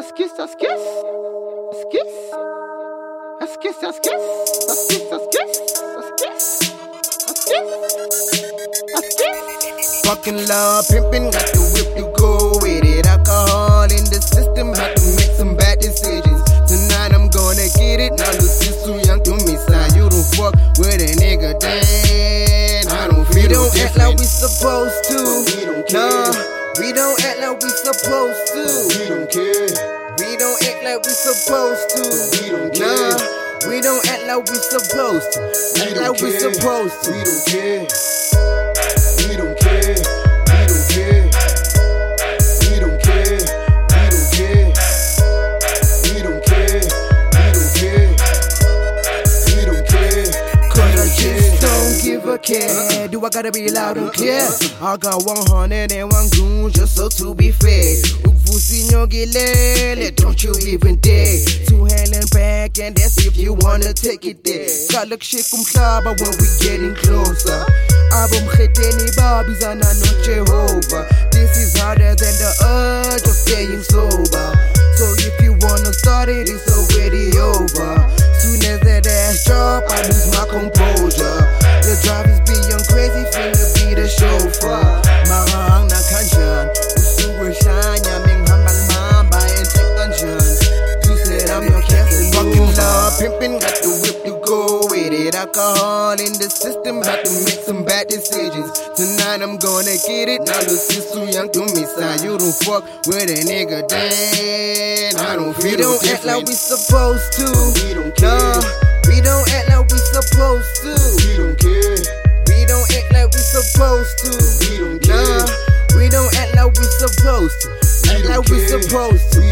Askis, askis. Askis. Askis, askis. Askis, askis. Askis. Askis. Askis. Fucking love, pimping, got the whip to go with it. Alcohol in the system, had to make some bad decisions. Tonight I'm gonna get it. Now look, you too young to miss out. You don't fuck with a nigga, Damn, I don't feel We don't act like we supposed to. We don't care. Nah, we don't act like we supposed to. We don't care. We like we supposed to. We don't care. Nah, we don't act like we supposed to. We Act don't like we care. supposed to. We don't care. Care. Uh-uh. Do I gotta be loud and uh-uh. clear? Uh-uh. I got 101 goons just so to be fair. Don't you even dare. Two hand and back, and that's if you wanna take it there. Kala kushika umhlaba when we getting closer. Abomkhedeni babizana no Alcohol in the system, had to make some bad decisions. Tonight I'm gonna get it. Now Lucy's too young to miss out. You don't fuck with a nigga, then I don't feel We don't no act like we different. supposed to. We don't care. Nah, we don't act like we supposed to. We don't care. We don't act like we supposed to. We don't care. Nah, we don't act like we supposed to. We Act don't like we supposed to.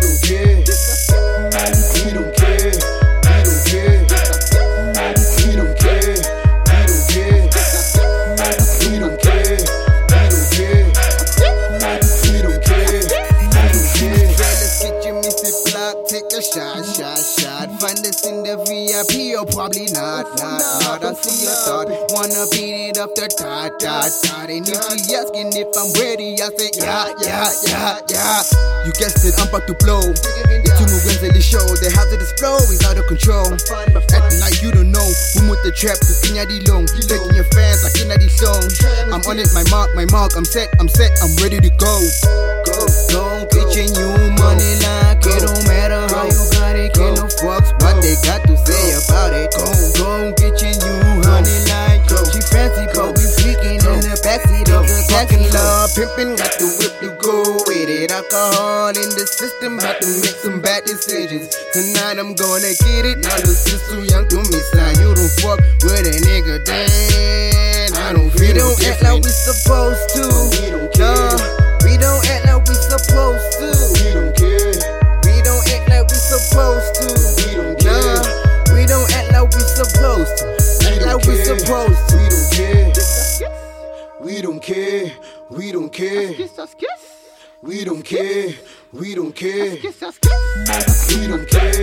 Missy take a shot, shot, shot. Find us in the VIP or oh, probably not, not, not. I see your thought. Wanna beat it up the dot, dot, dot. And if she asking if I'm ready, I say yeah, yeah, yeah, yeah. You guessed it, I'm about to blow. It's Tumu Wednesday show. The hazardous flow is out of control. Acting like you don't know. Who with the trap, who can the long. Taking your fans, I can the song. I'm on it, my mark, my mark. I'm set, I'm set, I'm ready to go. Go, go, pitching you money like it don't matter how you got it. Get no fucks what they got to say about it. Go, go, getting you honey like she fancy, but we freaking in the backseat of the taxi. love, pimping, got the Alcohol in the system, had to make some bad decisions. Tonight I'm gonna get it. Now Lucy's too young to miss out. You don't fuck with a nigga, then I don't feel We don't act like we supposed to. We don't care. Nah, we don't act like we supposed to. We don't care. We don't act like we supposed to. We don't care. Nah, we don't act like we supposed to. Act like we care. supposed to. We don't care. We don't care. We don't care. We don't care. We don't care. We don't care.